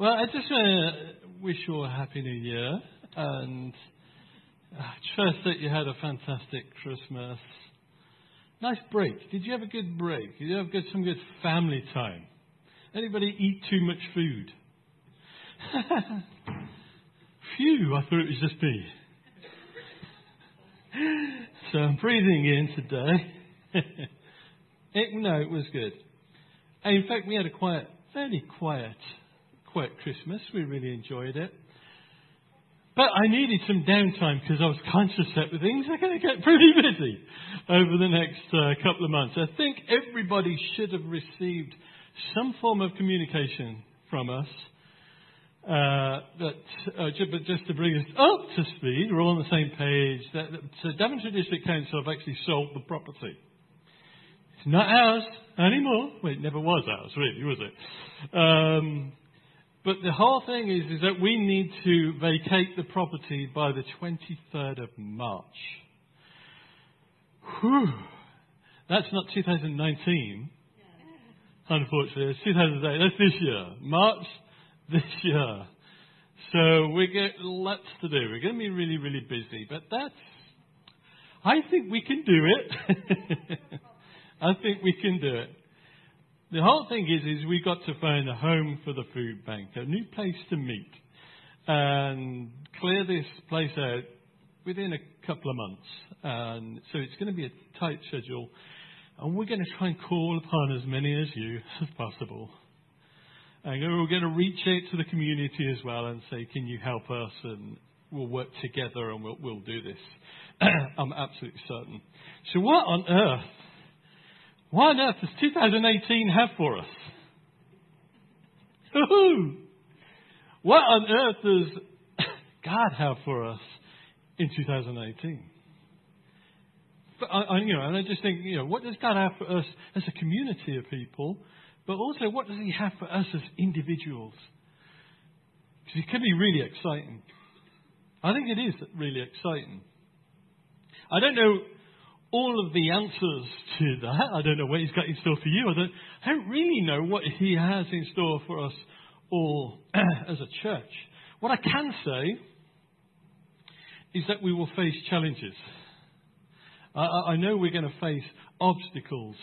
Well, I just want to wish you all a happy new year and I trust that you had a fantastic Christmas. Nice break. Did you have a good break? Did you have good, some good family time? Anybody eat too much food? Phew, I thought it was just me. so I'm breathing in today. it, no, it was good. And in fact, we had a quiet, fairly quiet, quiet Christmas. We really enjoyed it. But I needed some downtime because I was conscious that things are going to get pretty busy over the next uh, couple of months. I think everybody should have received some form of communication from us. Uh, that, uh, but just to bring us up to speed, we're all on the same page. That, that, so Daventry District Council have actually sold the property. It's not ours anymore. Well, it never was ours, really, was it? Um, but the whole thing is, is that we need to vacate the property by the 23rd of March. Whew. That's not 2019. Unfortunately, it's 2008. That's this year. March this year. So we get lots to do. We're going to be really, really busy. But that's, I think we can do it. I think we can do it. The whole thing is, is we got to find a home for the food bank, a new place to meet, and clear this place out within a couple of months. And so it's going to be a tight schedule, and we're going to try and call upon as many as you as possible. And we're going to reach out to the community as well and say, can you help us? And we'll work together and we'll, we'll do this. I'm absolutely certain. So what on earth what on earth does 2018 have for us? What on earth does God have for us in 2018? But I, I, you know, and I just think, you know, what does God have for us as a community of people? But also, what does He have for us as individuals? Because it can be really exciting. I think it is really exciting. I don't know all of the answers to that. I don't know what he's got in store for you. I don't, I don't really know what he has in store for us all as a church. What I can say is that we will face challenges. I, I know we're going to face obstacles.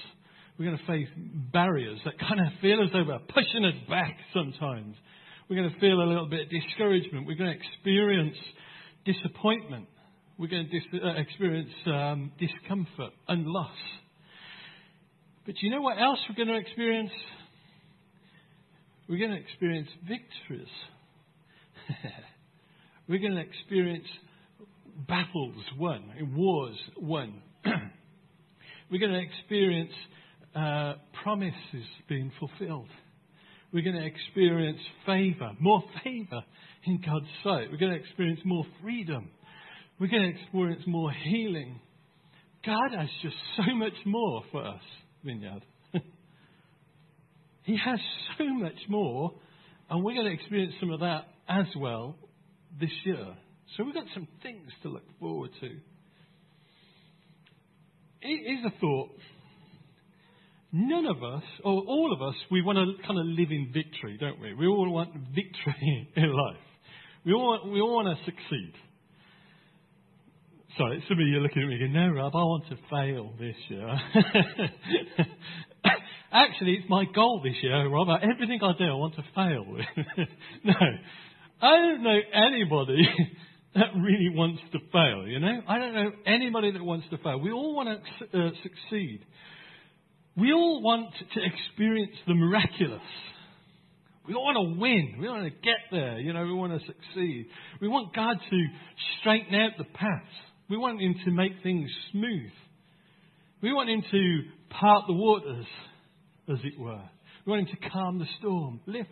We're going to face barriers that kind of feel as though they're pushing us back sometimes. We're going to feel a little bit of discouragement. We're going to experience disappointment we're going to dis- uh, experience um, discomfort and loss. But you know what else we're going to experience? We're going to experience victories. we're going to experience battles won, wars won. we're going to experience uh, promises being fulfilled. We're going to experience favor, more favor in God's sight. We're going to experience more freedom we're going to experience more healing. God has just so much more for us, Vineyard. he has so much more, and we're going to experience some of that as well this year. So we've got some things to look forward to. It is a thought. None of us, or all of us, we want to kind of live in victory, don't we? We all want victory in life. We all we all want to succeed. Sorry, some of you are looking at me going, no, Rob, I want to fail this year. Actually, it's my goal this year, Rob. Everything I do, I want to fail no, I don't know anybody that really wants to fail, you know? I don't know anybody that wants to fail. We all want to uh, succeed. We all want to experience the miraculous. We all want to win. We want to get there. You know, we want to succeed. We want God to straighten out the paths. We want Him to make things smooth. We want Him to part the waters, as it were. We want Him to calm the storm, lift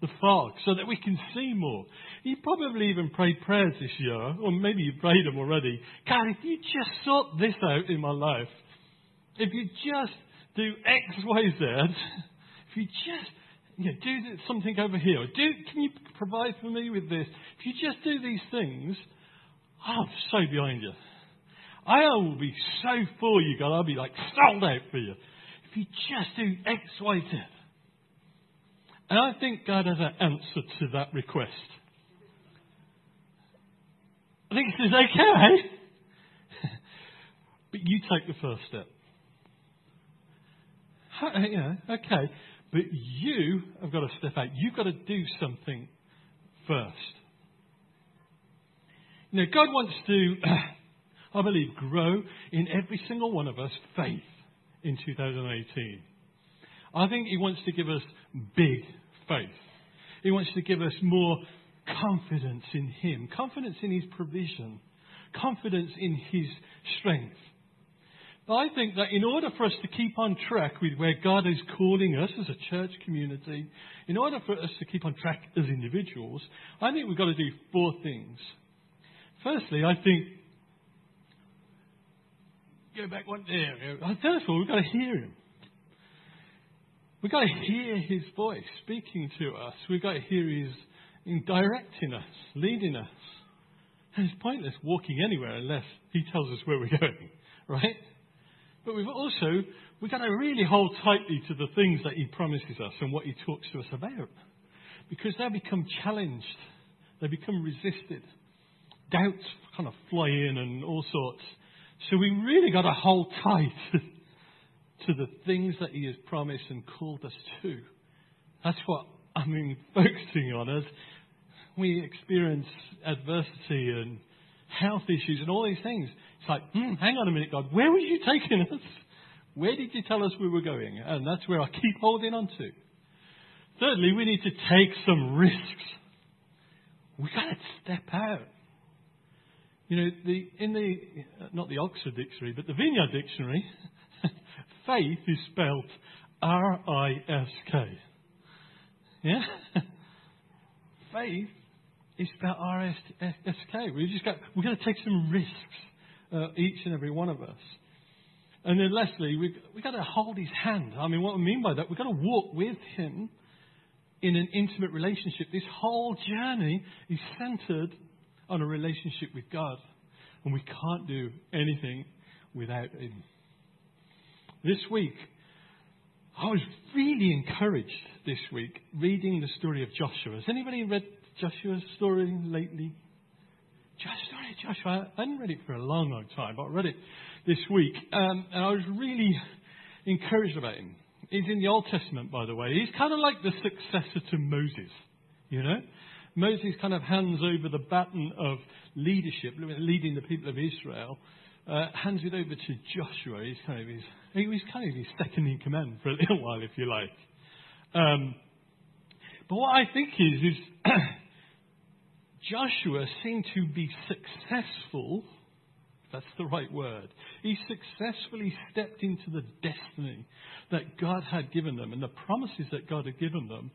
the fog, so that we can see more. You probably even prayed prayers this year, or maybe you prayed them already. God, if you just sort this out in my life, if you just do X, Y, Z, if you just you know, do something over here, do, can you provide for me with this? If you just do these things, I'm so behind you. I will be so for you, God. I'll be like sold out for you. If you just do X, Y, Z. And I think God has an answer to that request. I think He says, okay, but you take the first step. Know, okay, but you have got to step out. You've got to do something first. You know, God wants to, I believe, grow in every single one of us faith in 2018. I think He wants to give us big faith. He wants to give us more confidence in Him, confidence in His provision, confidence in His strength. But I think that in order for us to keep on track with where God is calling us as a church community, in order for us to keep on track as individuals, I think we've got to do four things. Firstly, I think go back one there. Uh, first of all, we've got to hear him. We've got to hear his voice speaking to us. We've got to hear his in directing us, leading us. And it's pointless walking anywhere unless he tells us where we're going, right? But we've also we've got to really hold tightly to the things that he promises us and what he talks to us about. Because they become challenged. They become resisted. Doubts kind of fly in and all sorts. So we really got to hold tight to the things that He has promised and called us to. That's what I'm mean, focusing on as we experience adversity and health issues and all these things. It's like, hmm, hang on a minute, God, where were you taking us? Where did you tell us we were going? And that's where I keep holding on to. Thirdly, we need to take some risks. We've got to step out. You know, the, in the, not the Oxford Dictionary, but the Vineyard Dictionary, faith is spelled R-I-S-K. Yeah? faith is spelled R-I-S-K. We just got, we've got to take some risks, uh, each and every one of us. And then Leslie, we've, we've got to hold his hand. I mean, what I mean by that, we've got to walk with him in an intimate relationship. This whole journey is centered on a relationship with God. And we can't do anything without Him. This week, I was really encouraged this week reading the story of Joshua. Has anybody read Joshua's story lately? Of Joshua. I hadn't read it for a long, long time, but I read it this week. Um, and I was really encouraged about him. He's in the Old Testament, by the way. He's kind of like the successor to Moses, you know? Moses kind of hands over the baton of leadership, leading the people of Israel, uh, hands it over to Joshua. He's kind of his, he was kind of his second in command for a little while, if you like. Um, but what I think is, is Joshua seemed to be successful. That's the right word. He successfully stepped into the destiny that God had given them and the promises that God had given them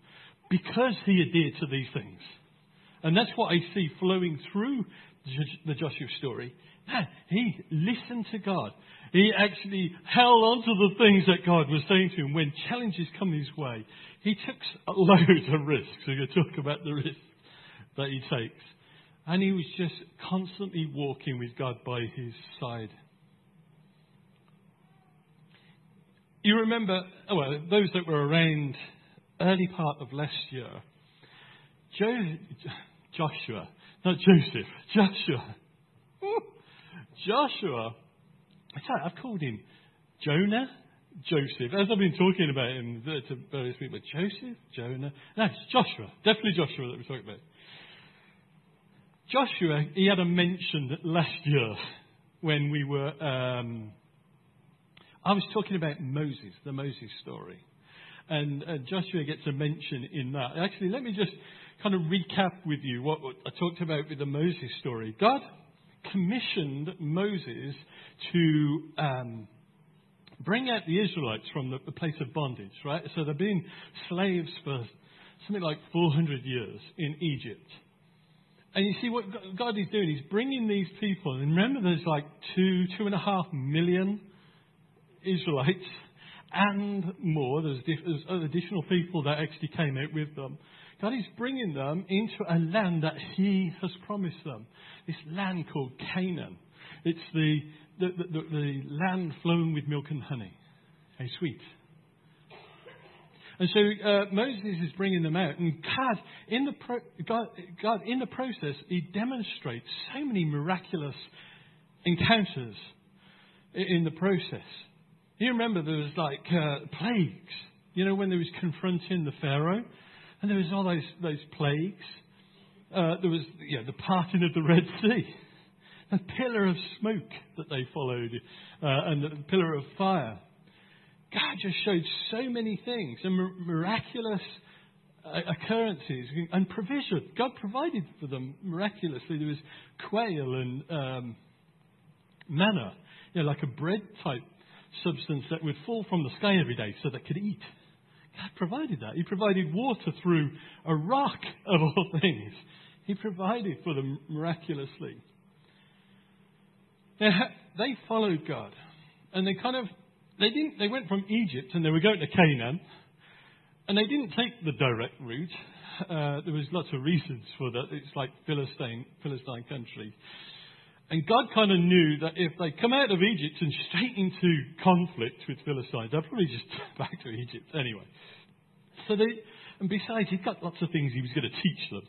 because he adhered to these things. And that's what I see flowing through the Joshua story. He listened to God. He actually held on to the things that God was saying to him when challenges come his way. He took loads of risks. So you talk about the risks that he takes. And he was just constantly walking with God by his side. You remember, oh, well, those that were around early part of last year, Joe, Joshua, not Joseph, Joshua. Joshua. I've called him Jonah, Joseph. As I've been talking about him to various people, Joseph, Jonah. No, it's Joshua. Definitely Joshua that we're talking about. Joshua, he had a mention last year when we were. Um, I was talking about Moses, the Moses story. And uh, Joshua gets a mention in that. Actually, let me just kind of recap with you what, what I talked about with the Moses story. God commissioned Moses to um, bring out the Israelites from the, the place of bondage, right? So they've been slaves for something like 400 years in Egypt. And you see what God is doing, He's bringing these people, and remember there's like two, two and a half million Israelites and more. There's, there's additional people that actually came out with them. God is bringing them into a land that He has promised them. This land called Canaan. It's the, the, the, the land flowing with milk and honey. Hey, sweet. And so uh, Moses is bringing them out, and God in, the pro- God, God, in the process, he demonstrates so many miraculous encounters in the process. You remember there was like uh, plagues, you know, when there was confronting the Pharaoh, and there was all those, those plagues. Uh, there was know, the parting of the Red Sea, a pillar of smoke that they followed, uh, and the pillar of fire. God just showed so many things and miraculous uh, occurrences and provision. God provided for them miraculously. There was quail and um, manna, you know, like a bread type substance that would fall from the sky every day so they could eat. God provided that. He provided water through a rock, of all things. He provided for them miraculously. They, they followed God. And they kind of, they didn't, they went from Egypt and they were going to Canaan. And they didn't take the direct route. Uh, there was lots of reasons for that. It's like Philistine, Philistine country. And God kind of knew that if they come out of Egypt and straight into conflict with Philistines, they'll probably just back to Egypt anyway. So they, and besides, he'd got lots of things he was going to teach them.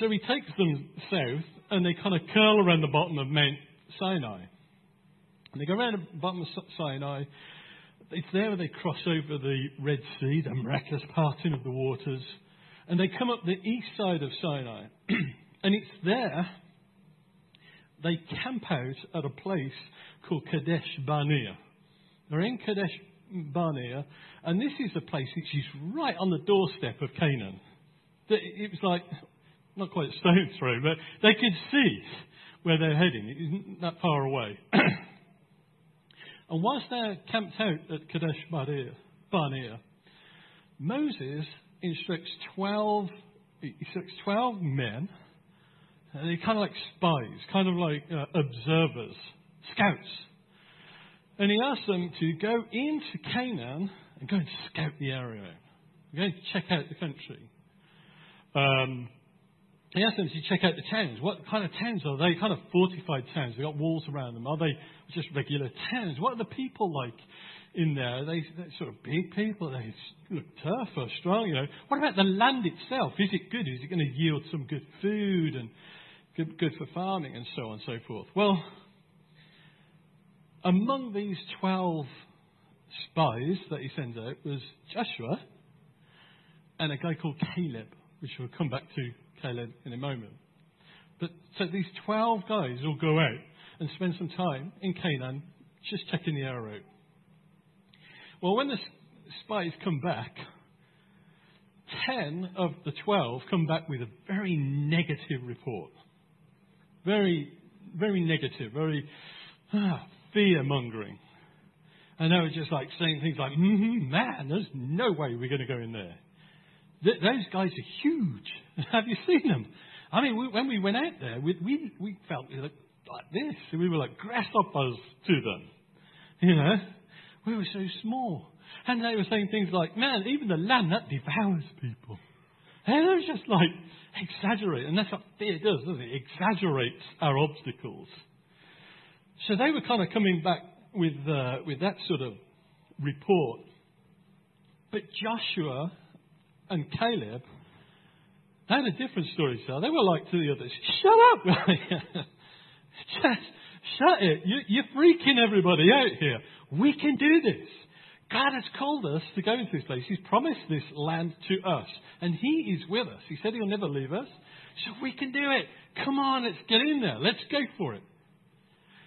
So he takes them south, and they kind of curl around the bottom of Mount Sinai. And they go around the bottom of Sinai. It's there where they cross over the Red Sea, the miraculous parting of the waters. And they come up the east side of Sinai. and it's there they camp out at a place called Kadesh Barnea. They're in Kadesh Barnea, and this is a place which is right on the doorstep of Canaan. It was like, not quite a stone throw, but they could see where they're heading. It isn't that far away. and whilst they're camped out at Kadesh Barnea, Moses instructs 12, instructs 12 men they're kind of like spies, kind of like uh, observers, scouts. And he asked them to go into Canaan and go and scout the area Go and check out the country. Um, he asked them to check out the towns. What kind of towns are they? Kind of fortified towns. They've got walls around them. Are they just regular towns? What are the people like in there? Are they sort of big people? They look tough or strong? You know. What about the land itself? Is it good? Is it going to yield some good food and good, good for farming and so on and so forth. Well, among these 12 spies that he sends out was Joshua and a guy called Caleb, which we'll come back to Caleb in a moment. But so these 12 guys all go out and spend some time in Canaan just checking the out. Well, when the spies come back, 10 of the 12 come back with a very negative report very, very negative, very ah, fear mongering. And they were just like saying things like, mm-hmm, man, there's no way we're going to go in there. Th- those guys are huge. Have you seen them? I mean, we, when we went out there, we, we, we felt like, like this. We were like grasshoppers to them. You know, we were so small. And they were saying things like, man, even the land that devours people. And it was just like, exaggerate. And that's what fear does, doesn't it? Exaggerates our obstacles. So they were kind of coming back with, uh, with that sort of report. But Joshua and Caleb, they had a different story So They were like to the others, shut up! Just shut it. You, you're freaking everybody out here. We can do this. God has called us to go into this place. He's promised this land to us. And He is with us. He said He'll never leave us. So we can do it. Come on, let's get in there. Let's go for it.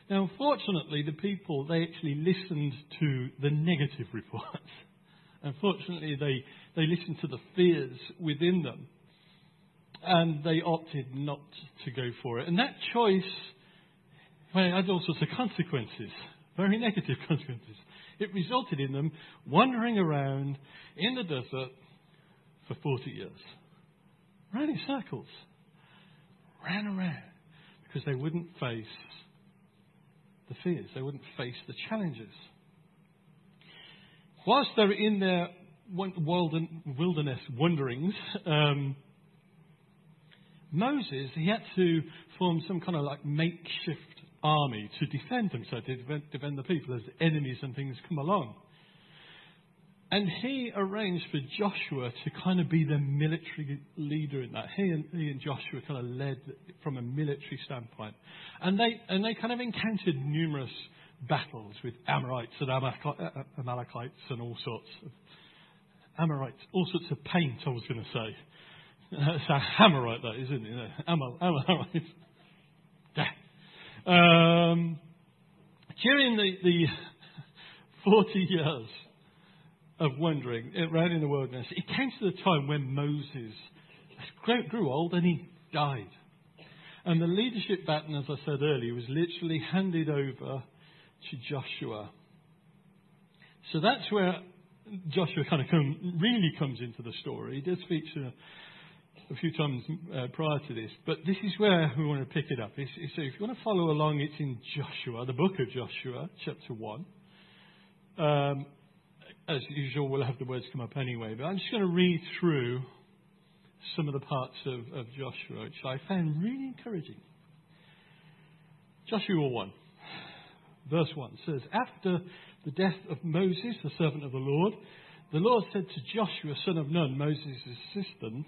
Now, unfortunately, the people, they actually listened to the negative reports. Unfortunately, they, they listened to the fears within them. And they opted not to go for it. And that choice well, had all sorts of consequences, very negative consequences it resulted in them wandering around in the desert for 40 years. Ran in circles. Ran around because they wouldn't face the fears, they wouldn't face the challenges. Whilst they're in their wilderness wanderings, um, Moses, he had to form some kind of like makeshift army to defend himself, to defend the people as enemies and things come along. And he arranged for Joshua to kind of be the military leader in that. He and, he and Joshua kind of led from a military standpoint. And they, and they kind of encountered numerous battles with Amorites and Amalekites and all sorts of Amorites, all sorts of paint, I was going to say. It's a Hammerite, that, isn't it? Amal, Amorites. Um, during the, the 40 years of wandering around in the wilderness, it came to the time when Moses grew old and he died. And the leadership baton, as I said earlier, was literally handed over to Joshua. So that's where Joshua kind of come, really comes into the story. He does feature a few times uh, prior to this, but this is where we want to pick it up. It's, it's, so if you want to follow along, it's in Joshua, the book of Joshua, chapter 1. Um, as usual, we'll have the words come up anyway, but I'm just going to read through some of the parts of, of Joshua, which I found really encouraging. Joshua 1, verse 1 says, After the death of Moses, the servant of the Lord, the Lord said to Joshua, son of Nun, Moses' assistant,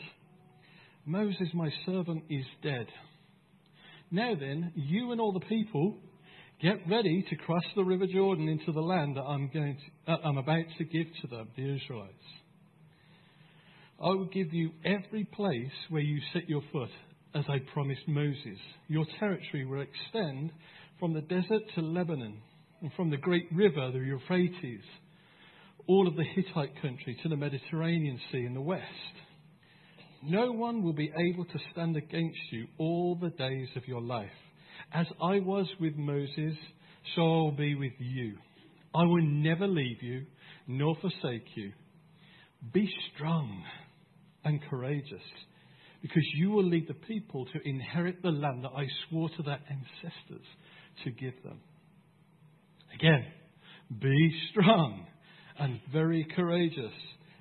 Moses, my servant, is dead. Now then, you and all the people get ready to cross the river Jordan into the land that I'm, going to, uh, I'm about to give to them, the Israelites. I will give you every place where you set your foot, as I promised Moses. Your territory will extend from the desert to Lebanon, and from the great river, the Euphrates, all of the Hittite country to the Mediterranean Sea in the west. No one will be able to stand against you all the days of your life. As I was with Moses, so I will be with you. I will never leave you nor forsake you. Be strong and courageous, because you will lead the people to inherit the land that I swore to their ancestors to give them. Again, be strong and very courageous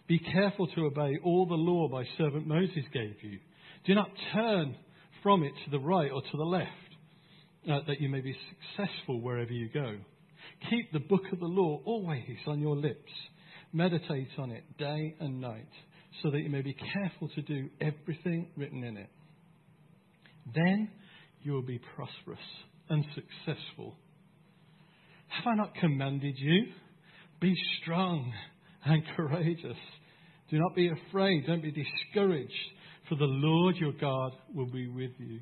be careful to obey all the law my servant Moses gave you. Do not turn from it to the right or to the left, uh, that you may be successful wherever you go. Keep the book of the law always on your lips. Meditate on it day and night, so that you may be careful to do everything written in it. Then you will be prosperous and successful. Have I not commanded you? Be strong and courageous. Do not be afraid. Don't be discouraged, for the Lord your God will be with you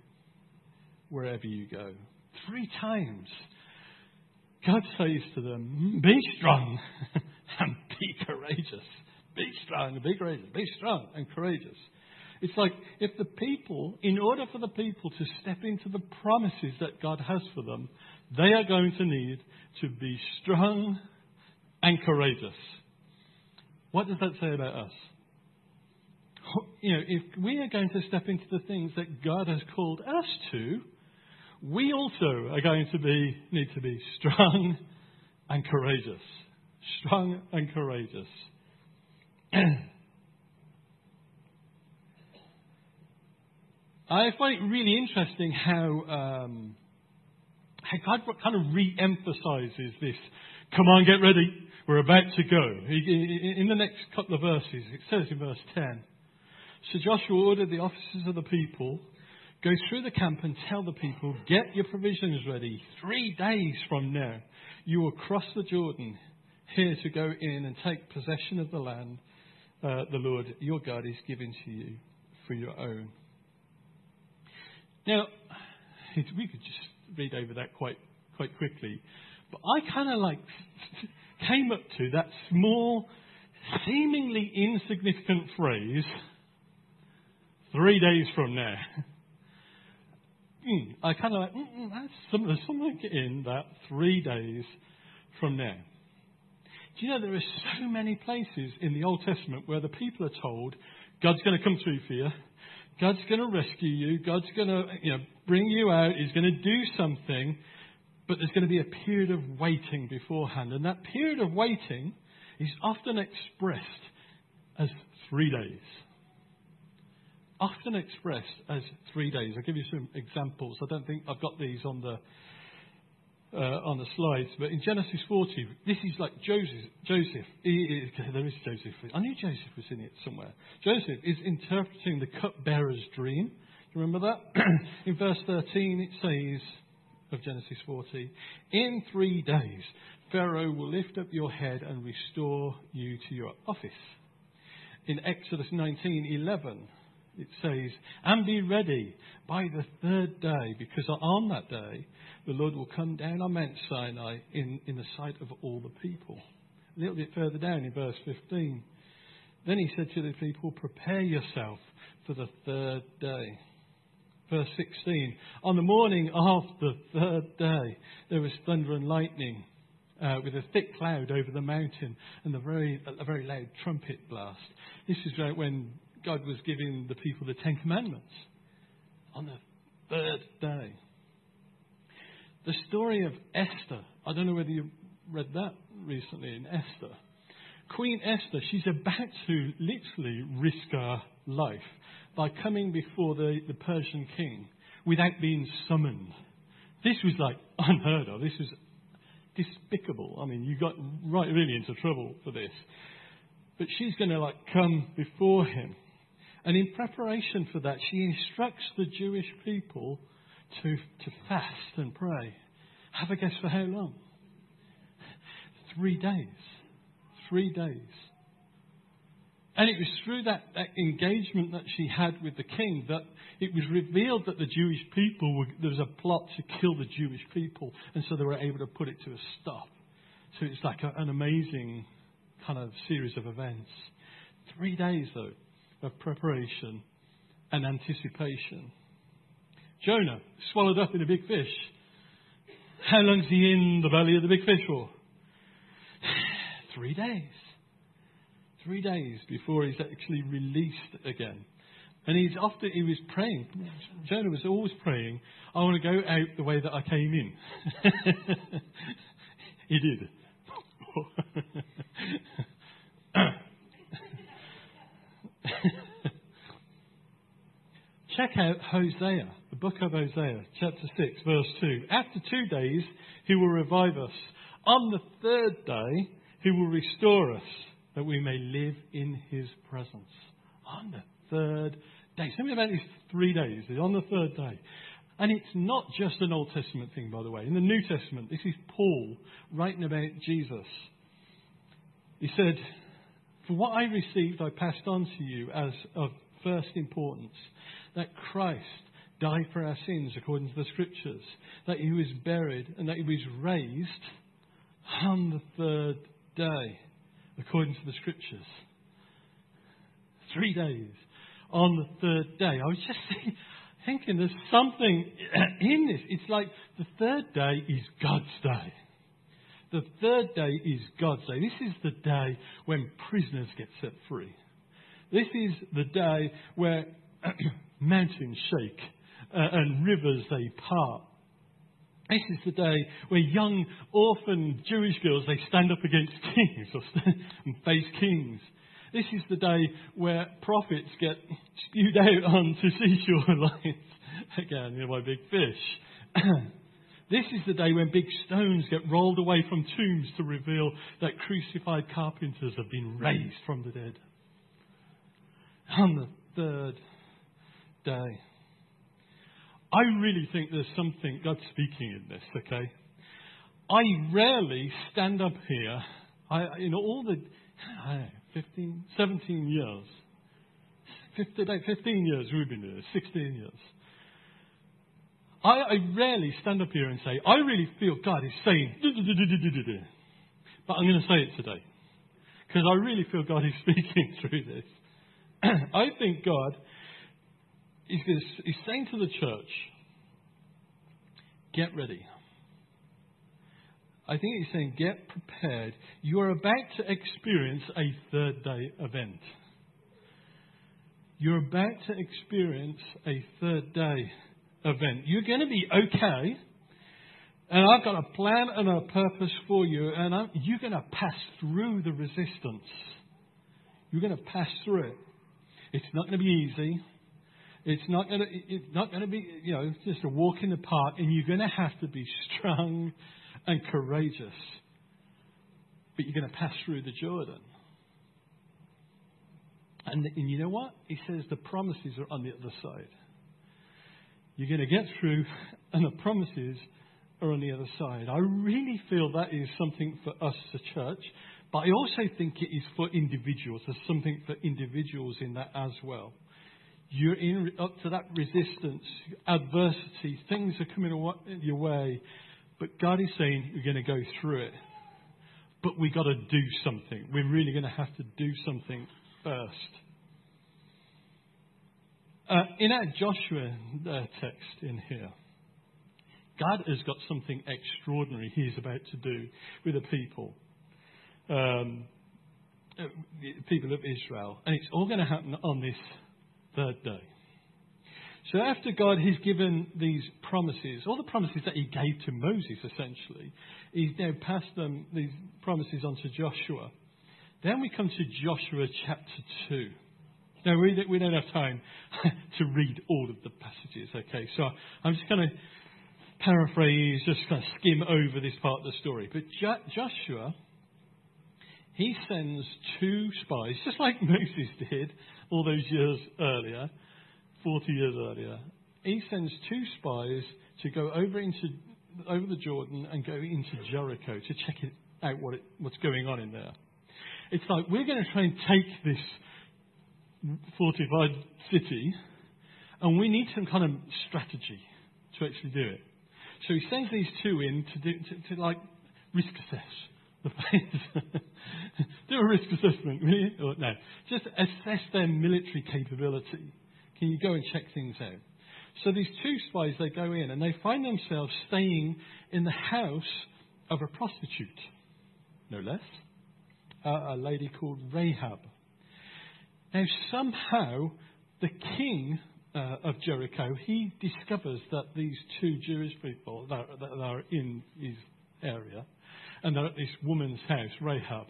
wherever you go. Three times, God says to them, Be strong and be courageous. Be strong and be courageous. Be strong and courageous. It's like if the people, in order for the people to step into the promises that God has for them, they are going to need to be strong and courageous. What does that say about us? You know, if we are going to step into the things that God has called us to, we also are going to be, need to be strong and courageous. Strong and courageous. I find it really interesting how, um, how God kind of re emphasizes this come on, get ready. We're about to go. In the next couple of verses, it says in verse 10 So Joshua ordered the officers of the people go through the camp and tell the people, Get your provisions ready. Three days from now, you will cross the Jordan here to go in and take possession of the land uh, the Lord your God is giving to you for your own. Now, we could just read over that quite quite quickly, but I kind of like came up to that small, seemingly insignificant phrase, three days from now. Mm, I kind of like, mm, that's some, there's something in that three days from now. Do you know there are so many places in the Old Testament where the people are told God's going to come through for you, God's going to rescue you, God's going to you know, bring you out, He's going to do something, but there's going to be a period of waiting beforehand. And that period of waiting is often expressed as three days. Often expressed as three days. I'll give you some examples. I don't think I've got these on the uh, on the slides, but in Genesis 40, this is like Joseph. Joseph, he, he, there is Joseph. I knew Joseph was in it somewhere. Joseph is interpreting the cupbearer's dream. Do you remember that? in verse 13, it says of Genesis 40, in three days, Pharaoh will lift up your head and restore you to your office. In Exodus 19:11, it says, "And be ready by the third day, because on that day the Lord will come down on Mount Sinai in, in the sight of all the people." A little bit further down in verse 15, then he said to the people, "Prepare yourself for the third day." Verse 16, on the morning of the third day, there was thunder and lightning uh, with a thick cloud over the mountain and a very, a very loud trumpet blast. This is right when God was giving the people the Ten Commandments on the third day. The story of Esther, I don't know whether you read that recently in Esther. Queen Esther, she's about to literally risk her life by coming before the, the Persian king without being summoned. This was like unheard of. This was despicable. I mean, you got right really into trouble for this. But she's going to like come before him. And in preparation for that, she instructs the Jewish people to, to fast and pray. Have a guess for how long? Three days. Three days. And it was through that, that engagement that she had with the king that it was revealed that the Jewish people were, there was a plot to kill the Jewish people, and so they were able to put it to a stop. So it's like a, an amazing kind of series of events. Three days, though, of preparation and anticipation. Jonah, swallowed up in a big fish. How long's he in the belly of the big fish for? Three days. Three days before he's actually released again. And he's often, he was praying. Jonah was always praying, I want to go out the way that I came in. he did. Check out Hosea, the book of Hosea, chapter 6, verse 2. After two days, he will revive us. On the third day, he will restore us that we may live in his presence. On the third day. Me about these three days. On the third day. And it's not just an Old Testament thing, by the way. In the New Testament, this is Paul writing about Jesus. He said, For what I received, I passed on to you as of first importance that Christ died for our sins according to the Scriptures, that he was buried, and that he was raised on the third day according to the Scriptures. Three days on the third day. I was just thinking there's something in this. It's like the third day is God's day. The third day is God's day. This is the day when prisoners get set free. This is the day where mountains shake uh, and rivers they part. This is the day where young orphan Jewish girls they stand up against kings or and face kings. This is the day where prophets get spewed out onto seashore lines. Again, you know, by big fish. this is the day when big stones get rolled away from tombs to reveal that crucified carpenters have been raised from the dead. On the third day. I really think there's something God's speaking in this, okay? I rarely stand up here, I, in all the, I know, 15, 17 years, 15, 15 years we've been here, 16 years. I, I rarely stand up here and say, I really feel God is saying, but I'm going to say it today. Because I really feel God is speaking through this. I think God is, is saying to the church, get ready. I think he's saying, get prepared. You are about to experience a third day event. You're about to experience a third day event. You're going to be okay. And I've got a plan and a purpose for you. And I'm, you're going to pass through the resistance. You're going to pass through it. It's not going to be easy. It's not going to, it's not going to be, you know, just a walk in the park, and you're going to have to be strong and courageous. But you're going to pass through the Jordan. And, and you know what? He says the promises are on the other side. You're going to get through, and the promises are on the other side. I really feel that is something for us as a church, but I also think it is for individuals. There's something for individuals in that as well. You're in, up to that resistance, adversity, things are coming your way, but God is saying you're going to go through it. But we've got to do something. We're really going to have to do something first. Uh, in our Joshua uh, text in here, God has got something extraordinary He's about to do with the people, um, uh, people of Israel, and it's all going to happen on this third day. So after God has given these promises, all the promises that He gave to Moses, essentially, He's now passed them these promises on to Joshua. Then we come to Joshua chapter 2. Now, we, we don't have time to read all of the passages, okay? So I'm just going to paraphrase, just kind of skim over this part of the story. But jo- Joshua, he sends two spies, just like Moses did all those years earlier, 40 years earlier. He sends two spies to go over into over the Jordan and go into Jericho to check it out what it, what's going on in there. It's like we're going to try and take this fortified city, and we need some kind of strategy to actually do it. So he sends these two in to do to, to like risk assess. do a risk assessment, really? Or, no, just assess their military capability. Can you go and check things out? So these two spies, they go in and they find themselves staying in the house of a prostitute, no less uh, a lady called Rahab. Now, somehow, the king uh, of Jericho, he discovers that these two Jewish people that, that are in his area, and they're at this woman's house, Rahab.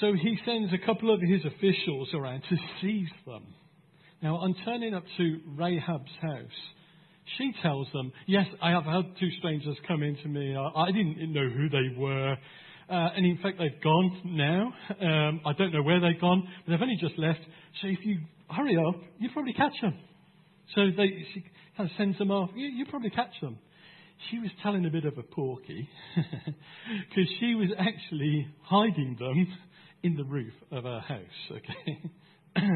So he sends a couple of his officials around to seize them. Now, on turning up to Rahab's house, she tells them, Yes, I have had two strangers come into me. I, didn't know who they were. Uh, and in fact, they've gone now. Um, I don't know where they've gone, but they've only just left. So if you hurry up, you'll probably catch them. So they, she kind of sends them off. You, you probably catch them. She was telling a bit of a porky because she was actually hiding them in the roof of her house. Okay.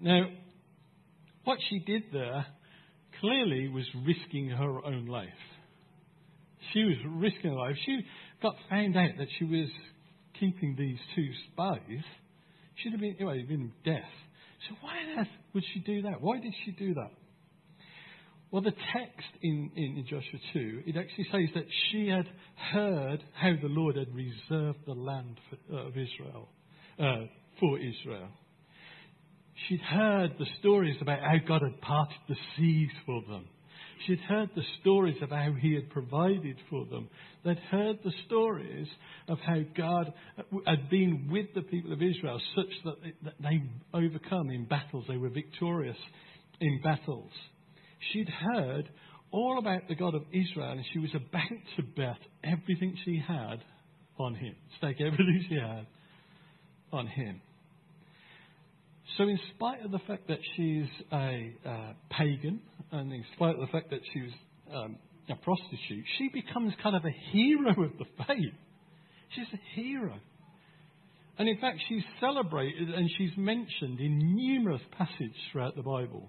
now, what she did there clearly was risking her own life. She was risking her life. She got found out that she was keeping these two spies, she'd have been, well, been death. So why on earth would she do that? Why did she do that? Well, the text in, in, Joshua 2, it actually says that she had heard how the Lord had reserved the land for, uh, of Israel, uh, for Israel. She'd heard the stories about how God had parted the seas for them. She'd heard the stories of how he had provided for them. They'd heard the stories of how God had been with the people of Israel such that they overcome in battles. They were victorious in battles. She'd heard all about the God of Israel and she was about to bet everything she had on him, stake everything she had on him. So, in spite of the fact that she's a uh, pagan, and in spite of the fact that she was um, a prostitute, she becomes kind of a hero of the faith. She's a hero. And in fact, she's celebrated and she's mentioned in numerous passages throughout the Bible.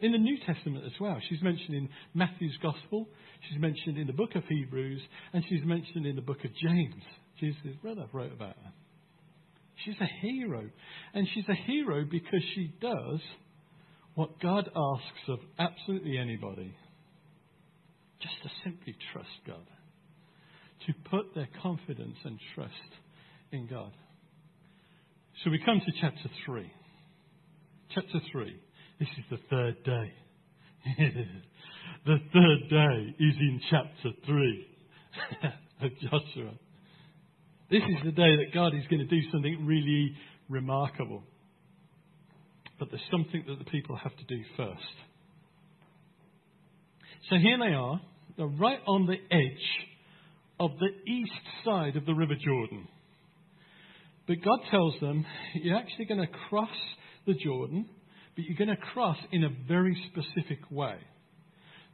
In the New Testament as well. She's mentioned in Matthew's Gospel, she's mentioned in the book of Hebrews, and she's mentioned in the book of James. Jesus' brother wrote about her. She's a hero. And she's a hero because she does what God asks of absolutely anybody just to simply trust God, to put their confidence and trust in God. So we come to chapter 3. Chapter 3. This is the third day. the third day is in chapter 3 of Joshua. This is the day that God is going to do something really remarkable. But there's something that the people have to do first. So here they are, they're right on the edge of the east side of the River Jordan. But God tells them, you're actually going to cross the Jordan, but you're going to cross in a very specific way.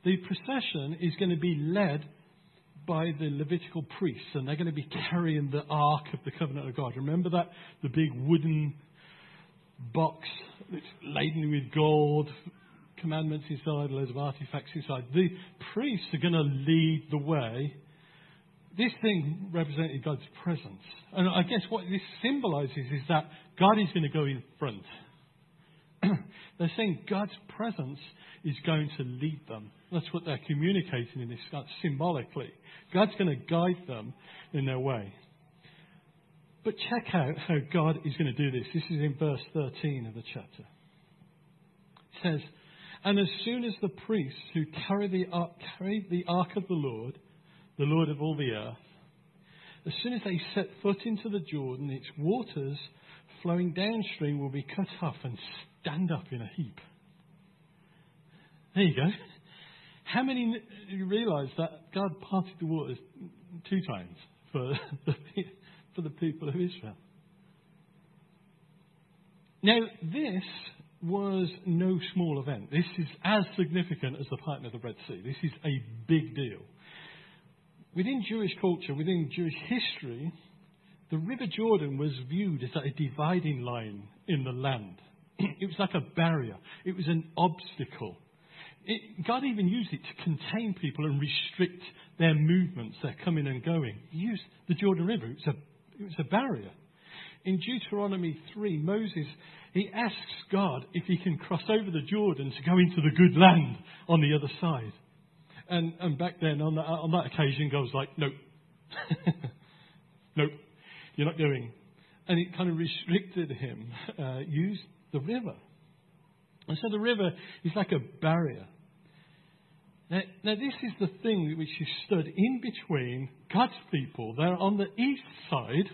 The procession is going to be led by the Levitical priests, and they're going to be carrying the Ark of the Covenant of God. Remember that? The big wooden box that's laden with gold, commandments inside, loads of artifacts inside. The priests are going to lead the way. This thing represented God's presence. And I guess what this symbolizes is that God is going to go in front. they're saying God's presence is going to lead them. That's what they're communicating in this uh, symbolically. God's going to guide them in their way. But check out how God is going to do this. This is in verse 13 of the chapter. It says, And as soon as the priests who carry the ark, carry the ark of the Lord, the Lord of all the earth, as soon as they set foot into the Jordan, its waters flowing downstream will be cut off and stand up in a heap. There you go. How many you realize that God parted the waters two times for the, for the people of Israel? Now, this was no small event. This is as significant as the parting of the Red Sea. This is a big deal. Within Jewish culture, within Jewish history, the River Jordan was viewed as a dividing line in the land. It was like a barrier, it was an obstacle. It, God even used it to contain people and restrict their movements, their coming and going. He used the Jordan River, it was a, it was a barrier. In Deuteronomy 3, Moses, he asks God if he can cross over the Jordan to go into the good land on the other side. And, and back then, on that, on that occasion, God was like, nope. nope, you're not going. And it kind of restricted him. Uh, use the river. And so the river is like a barrier. Now, now, this is the thing which is stood in between God's people. They're on the east side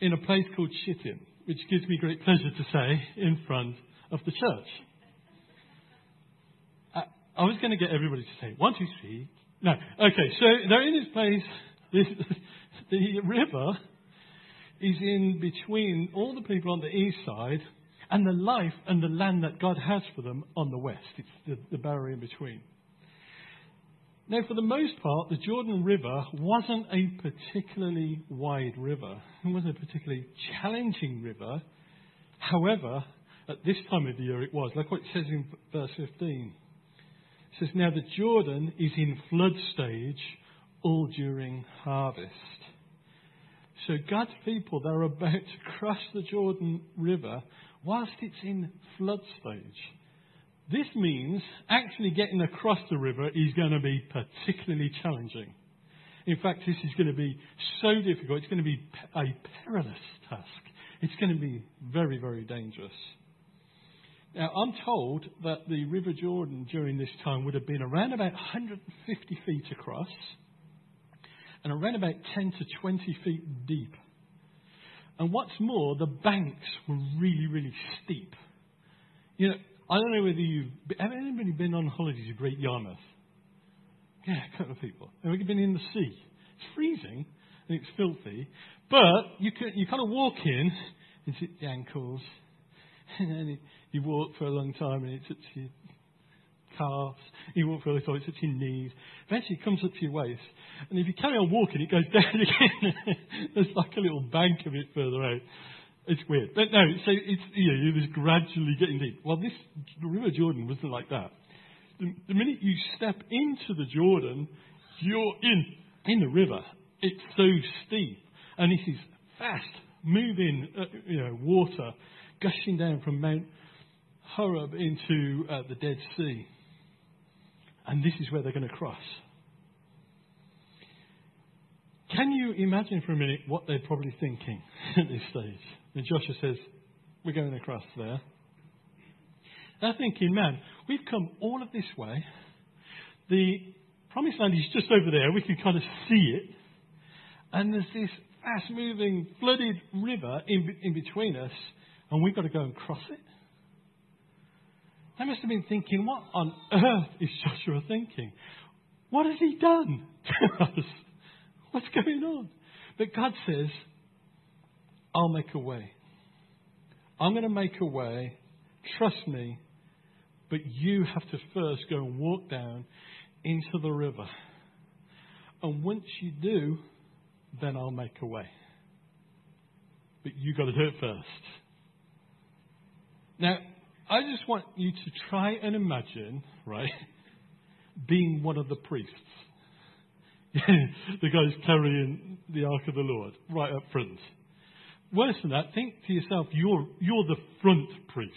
in a place called Shittim, which gives me great pleasure to say in front of the church. I, I was going to get everybody to say, one, two, three. No. Okay, so they're in this place. This, the river is in between all the people on the east side and the life and the land that God has for them on the west. It's the, the barrier in between. Now, for the most part, the Jordan River wasn't a particularly wide river. It wasn't a particularly challenging river. However, at this time of the year it was. Like what it says in verse 15. It says, Now the Jordan is in flood stage all during harvest. So God's people, they're about to cross the Jordan River whilst it's in flood stage. This means actually getting across the river is going to be particularly challenging. In fact, this is going to be so difficult, it's going to be a perilous task. It's going to be very, very dangerous. Now, I'm told that the River Jordan during this time would have been around about 150 feet across and around about 10 to 20 feet deep. And what's more, the banks were really, really steep. You know, I don't know whether you've have anybody been on holidays to Great Yarmouth? Yeah, a couple of people. Have you been in the sea? It's freezing and it's filthy, but you can, you kind of walk in, it's at the ankles, and then you walk for a long time and it's at your calves. You walk a little, it's at your knees. Eventually, it comes up to your waist, and if you carry on walking, it goes down again. There's like a little bank a bit further out. It's weird. But no, so it's, you know, just gradually getting deep. Well, this the River Jordan wasn't like that. The, the minute you step into the Jordan, you're in, in the river. It's so steep. And this is fast moving, uh, you know, water gushing down from Mount Horeb into uh, the Dead Sea. And this is where they're going to cross. Can you imagine for a minute what they're probably thinking at this stage? And Joshua says, We're going across there. They're thinking, Man, we've come all of this way. The promised land is just over there. We can kind of see it. And there's this fast moving, flooded river in, in between us, and we've got to go and cross it. They must have been thinking, what on earth is Joshua thinking? What has he done to us? What's going on? But God says, I'll make a way. I'm going to make a way. Trust me. But you have to first go and walk down into the river. And once you do, then I'll make a way. But you've got to do it first. Now, I just want you to try and imagine, right, being one of the priests. the guys carrying the Ark of the Lord right up front. Worse than that, think to yourself, you're, you're the front priest.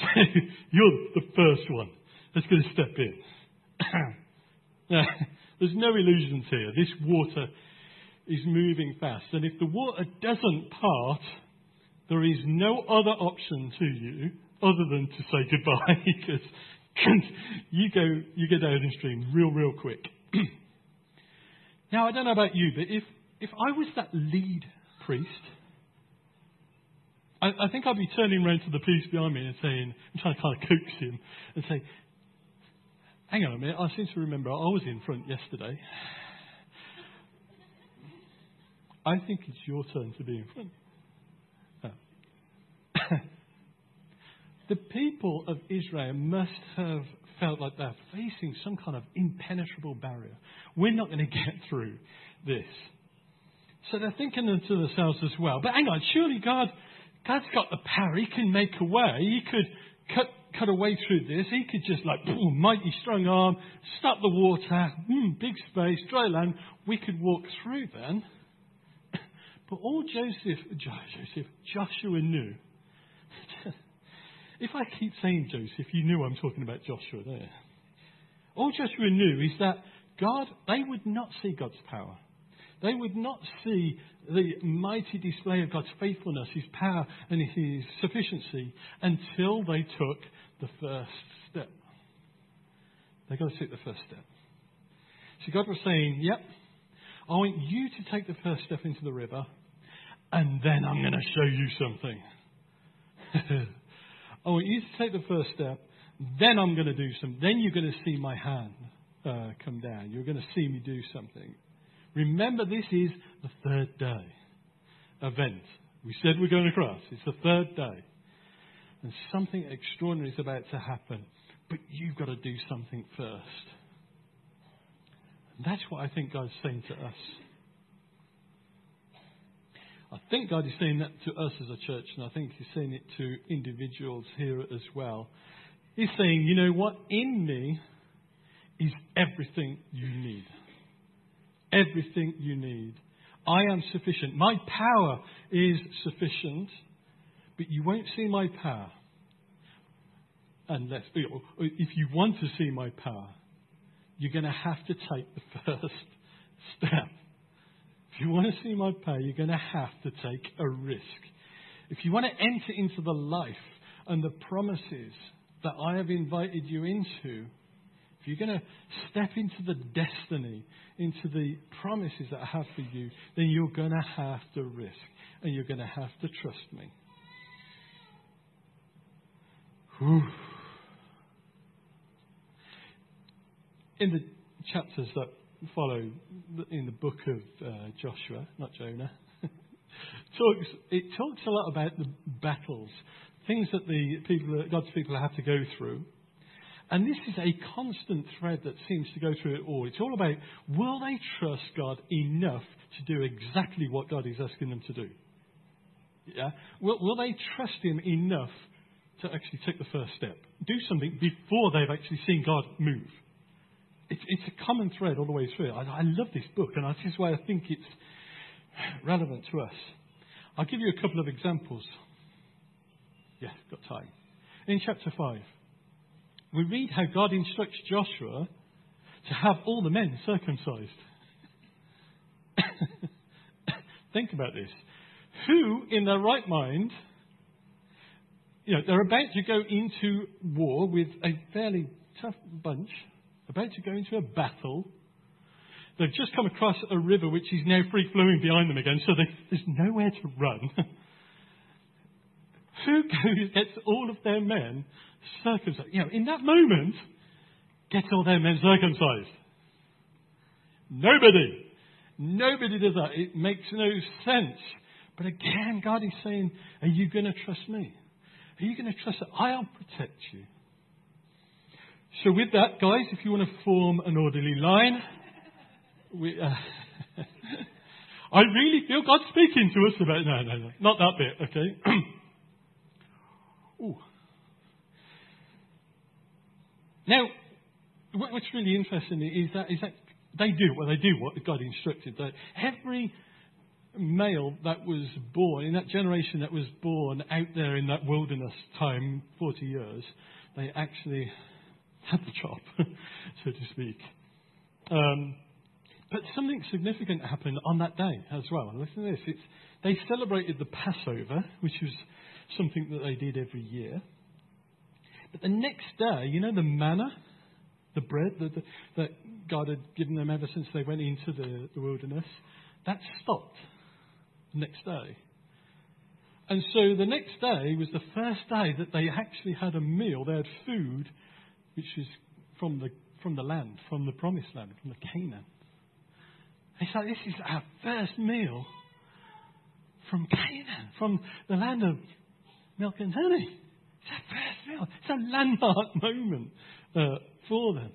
you're the first one that's going to step in. now, there's no illusions here. This water is moving fast. And if the water doesn't part, there is no other option to you other than to say goodbye because you go you go stream real real quick. now I don't know about you, but if if I was that lead priest, I, I think I'd be turning around to the priest behind me and saying, I'm trying to kind of coax him and say, "Hang on a minute, I seem to remember I was in front yesterday. I think it's your turn to be in front." the people of Israel must have felt like they're facing some kind of impenetrable barrier. We're not going to get through this. So they're thinking to themselves as well, but hang on, surely God, God's got the power. He can make a way. He could cut, cut a way through this. He could just like, boom, mighty strong arm, stop the water, mm, big space, dry land. We could walk through then. But all Joseph, Joseph, Joshua knew if I keep saying Joseph, you knew I'm talking about Joshua there. All Joshua knew is that God, they would not see God's power. They would not see the mighty display of God's faithfulness, His power, and His sufficiency until they took the first step. They've got to take the first step. So God was saying, Yep, I want you to take the first step into the river, and then I'm going to show you something. I want you to take the first step. Then I'm going to do something. Then you're going to see my hand uh, come down. You're going to see me do something. Remember, this is the third day event. We said we're going across. It's the third day. And something extraordinary is about to happen. But you've got to do something first. And that's what I think God's saying to us. I think God is saying that to us as a church, and I think He's saying it to individuals here as well. He's saying, you know what? In me is everything you need. Everything you need. I am sufficient. My power is sufficient, but you won't see my power unless, if you want to see my power, you're going to have to take the first step. You want to see my power, you're going to have to take a risk. If you want to enter into the life and the promises that I have invited you into, if you're going to step into the destiny, into the promises that I have for you, then you're going to have to risk and you're going to have to trust me. Whew. In the chapters that follow in the book of uh, Joshua, not Jonah, talks, it talks a lot about the battles, things that the people, God's people have to go through. And this is a constant thread that seems to go through it all. It's all about will they trust God enough to do exactly what God is asking them to do? Yeah? Will, will they trust Him enough to actually take the first step? Do something before they've actually seen God move? It's, it's a common thread all the way through. I, I love this book, and this is why I think it's relevant to us. I'll give you a couple of examples. Yeah, got time. In chapter 5, we read how God instructs Joshua to have all the men circumcised. Think about this. Who, in their right mind, you know, they're about to go into war with a fairly tough bunch, about to go into a battle. They've just come across a river which is now free flowing behind them again, so there's nowhere to run. Who goes, gets all of their men circumcised? You know, in that moment, gets all their men circumcised. Nobody. Nobody does that. It makes no sense. But again, God is saying, Are you going to trust me? Are you going to trust that I'll protect you? So, with that, guys, if you want to form an orderly line, we, uh, I really feel God speaking to us about. No, no, no, not that bit. Okay. Ooh. Now, what's really interesting is that, is that they do what they do, what God instructed. That every male that was born, in that generation that was born out there in that wilderness time, 40 years, they actually had the job, so to speak. Um, but something significant happened on that day as well. Listen to this. It's, they celebrated the Passover, which was something that they did every year. But the next day, you know the manna, the bread that, that God had given them ever since they went into the, the wilderness, that stopped the next day. And so the next day was the first day that they actually had a meal. They had food, which is from the, from the land, from the promised land, from the Canaan. It's like, this is our first meal from Canaan, from the land of milk and honey. It's our first meal. It's a landmark moment uh, for them.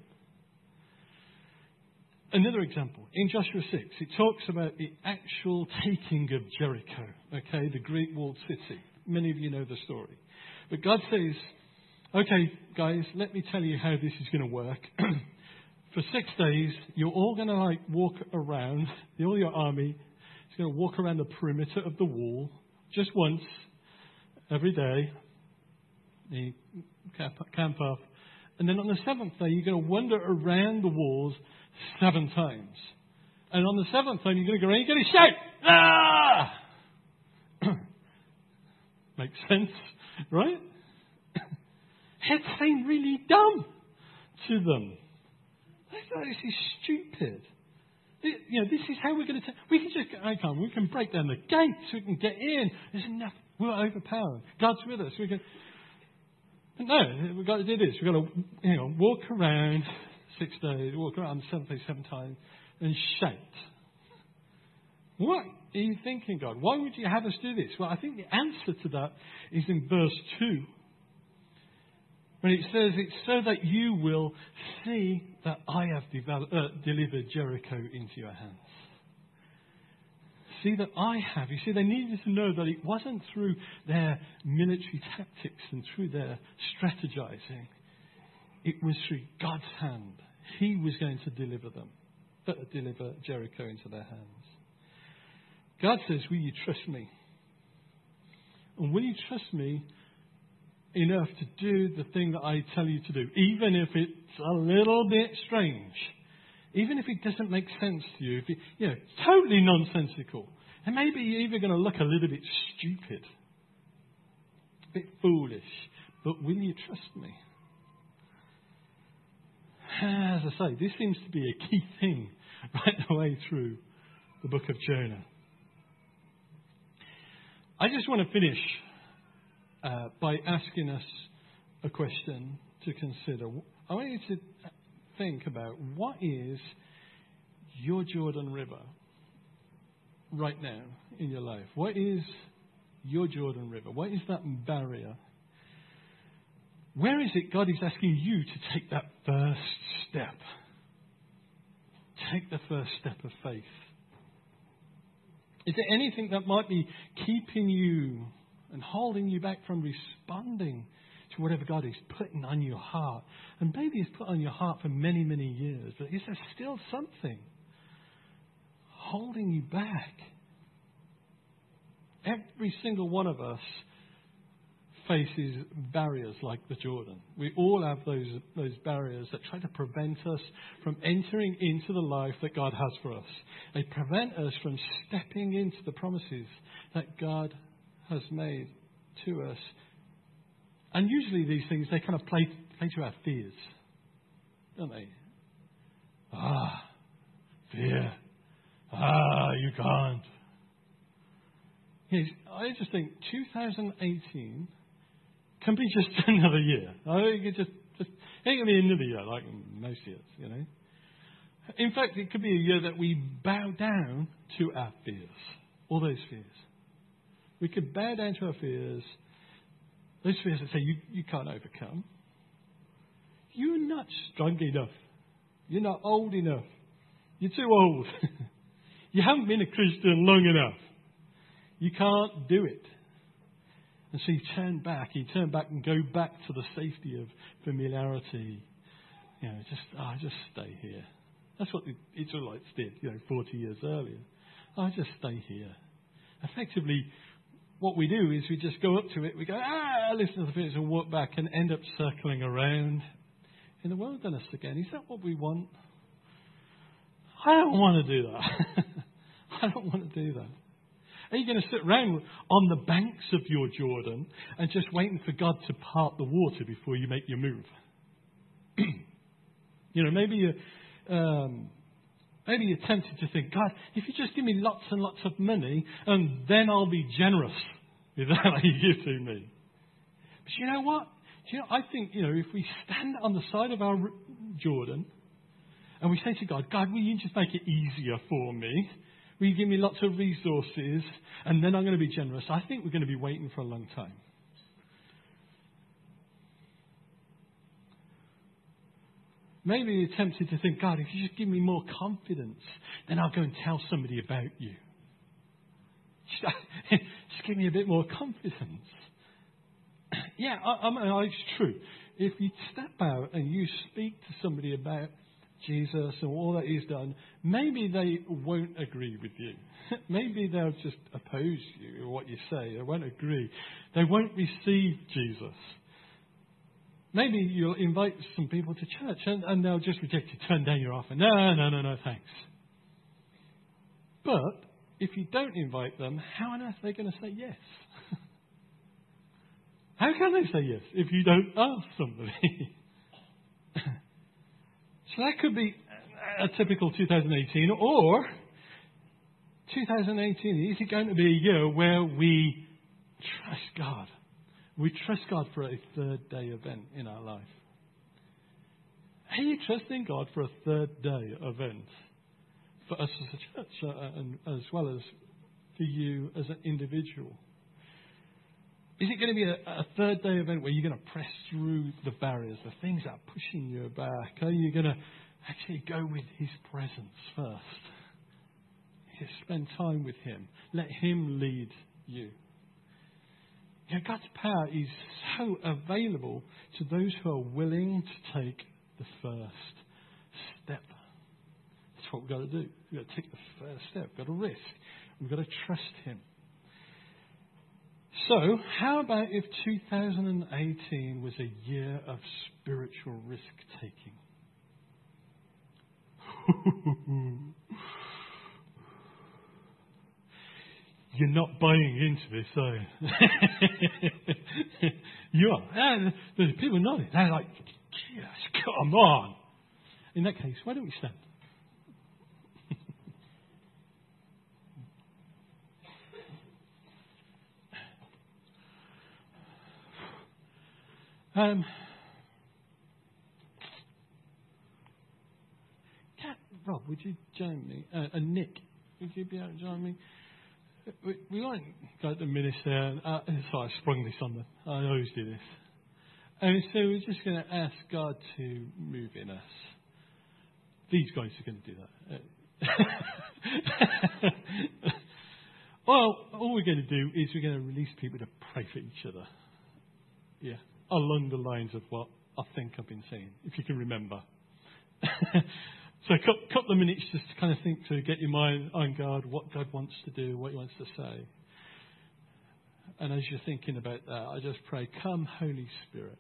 Another example, in Joshua 6, it talks about the actual taking of Jericho, okay, the great walled city. Many of you know the story. But God says, okay, guys, let me tell you how this is going to work. For six days, you're all going to like walk around, all your army is going to walk around the perimeter of the wall just once every day. You camp up. And then on the seventh day, you're going to wander around the walls seven times. And on the seventh time, you're going to go around, you're going to shout, ah! Makes sense, right? It seemed really dumb to them. They thought this is stupid. You know, this is how we're going to. we can just. Can't. We can break down the gates. We can get in. There's enough. We're overpowered. God's with us. We can. But no, we've got to do this. We've got to, you know, walk around six days, walk around seven days, seven times, and shout. What are you thinking, God? Why would you have us do this? Well, I think the answer to that is in verse 2. When it says, It's so that you will see that I have uh, delivered Jericho into your hands. See that I have. You see, they needed to know that it wasn't through their military tactics and through their strategizing, it was through God's hand. He was going to deliver them, uh, deliver Jericho into their hands. God says, Will you trust me? And will you trust me enough to do the thing that I tell you to do, even if it's a little bit strange? Even if it doesn't make sense to you, if it, you know, totally nonsensical. And maybe you're even going to look a little bit stupid, a bit foolish. But will you trust me? As I say, this seems to be a key thing right the way through the book of Jonah. I just want to finish uh, by asking us a question to consider. I want you to think about what is your Jordan River right now in your life? What is your Jordan River? What is that barrier where is it God is asking you to take that first step? Take the first step of faith. Is there anything that might be keeping you and holding you back from responding to whatever God is putting on your heart? And maybe He's put on your heart for many, many years, but is there still something holding you back? Every single one of us faces barriers like the Jordan. We all have those, those barriers that try to prevent us from entering into the life that God has for us. They prevent us from stepping into the promises that God has made to us. And usually these things, they kind of play, play to our fears, don't they? Ah, fear. Ah, you can't. Yes, I just think 2018 can be just another year. I think it just, just it gonna be another year like most years, you know. In fact, it could be a year that we bow down to our fears, all those fears. We could bow down to our fears, those fears that say you, you can't overcome. You're not strong enough. You're not old enough. You're too old. you haven't been a Christian long enough. You can't do it. And so you turn back. You turn back and go back to the safety of familiarity. You know, just, oh, just stay here. That's what the Israelites did, you know, 40 years earlier. Ah, I just stay here. Effectively, what we do is we just go up to it, we go, ah, listen to the fears and walk back and end up circling around in the wilderness again. Is that what we want? I don't want to do that. I don't want to do that. Are you going to sit around on the banks of your Jordan and just waiting for God to part the water before you make your move? you know, maybe you um, maybe you're tempted to think, God, if you just give me lots and lots of money, and then I'll be generous with that you give to me. But you know what? you know, I think, you know, if we stand on the side of our Jordan and we say to God, God, will you just make it easier for me? Will you give me lots of resources? And then I'm going to be generous. I think we're going to be waiting for a long time. Maybe you're tempted to think, God, if you just give me more confidence, then I'll go and tell somebody about you. Just give me a bit more confidence. Yeah, I, I mean, it's true. If you step out and you speak to somebody about Jesus and all that he's done, maybe they won't agree with you. maybe they'll just oppose you or what you say. They won't agree. They won't receive Jesus. Maybe you'll invite some people to church and, and they'll just reject you, turn down your offer. No, no, no, no, thanks. But if you don't invite them, how on earth are they going to say yes? how can they say yes if you don't ask somebody? so that could be a typical 2018, or 2018 is it going to be a year where we trust God? We trust God for a third day event in our life. Are you trusting God for a third day event for us as a church uh, and as well as for you as an individual? Is it going to be a, a, third day event where you're going to press through the barriers, the things that are pushing you back? Are you going to actually go with His presence first? Spend time with Him. Let Him lead you. You know, God's power is so available to those who are willing to take the first step. That's what we've got to do. We've got to take the first step. We've got to risk. We've got to trust Him. So, how about if 2018 was a year of spiritual risk taking? You're not buying into this, are you? you are. And the people it. They're like, yes, come on. In that case, why don't we stand? um, Cat, Rob, would you join me? Uh, and Nick, would you be able to join me? We, we won't go to the minister, uh, so I sprung this on them. I always do this. And so we're just going to ask God to move in us. These guys are going to do that. well, all we're going to do is we're going to release people to pray for each other. Yeah, along the lines of what I think I've been saying, if you can remember. So a couple of minutes just to kind of think to get your mind on God, what God wants to do, what He wants to say. And as you're thinking about that, I just pray, come, Holy Spirit.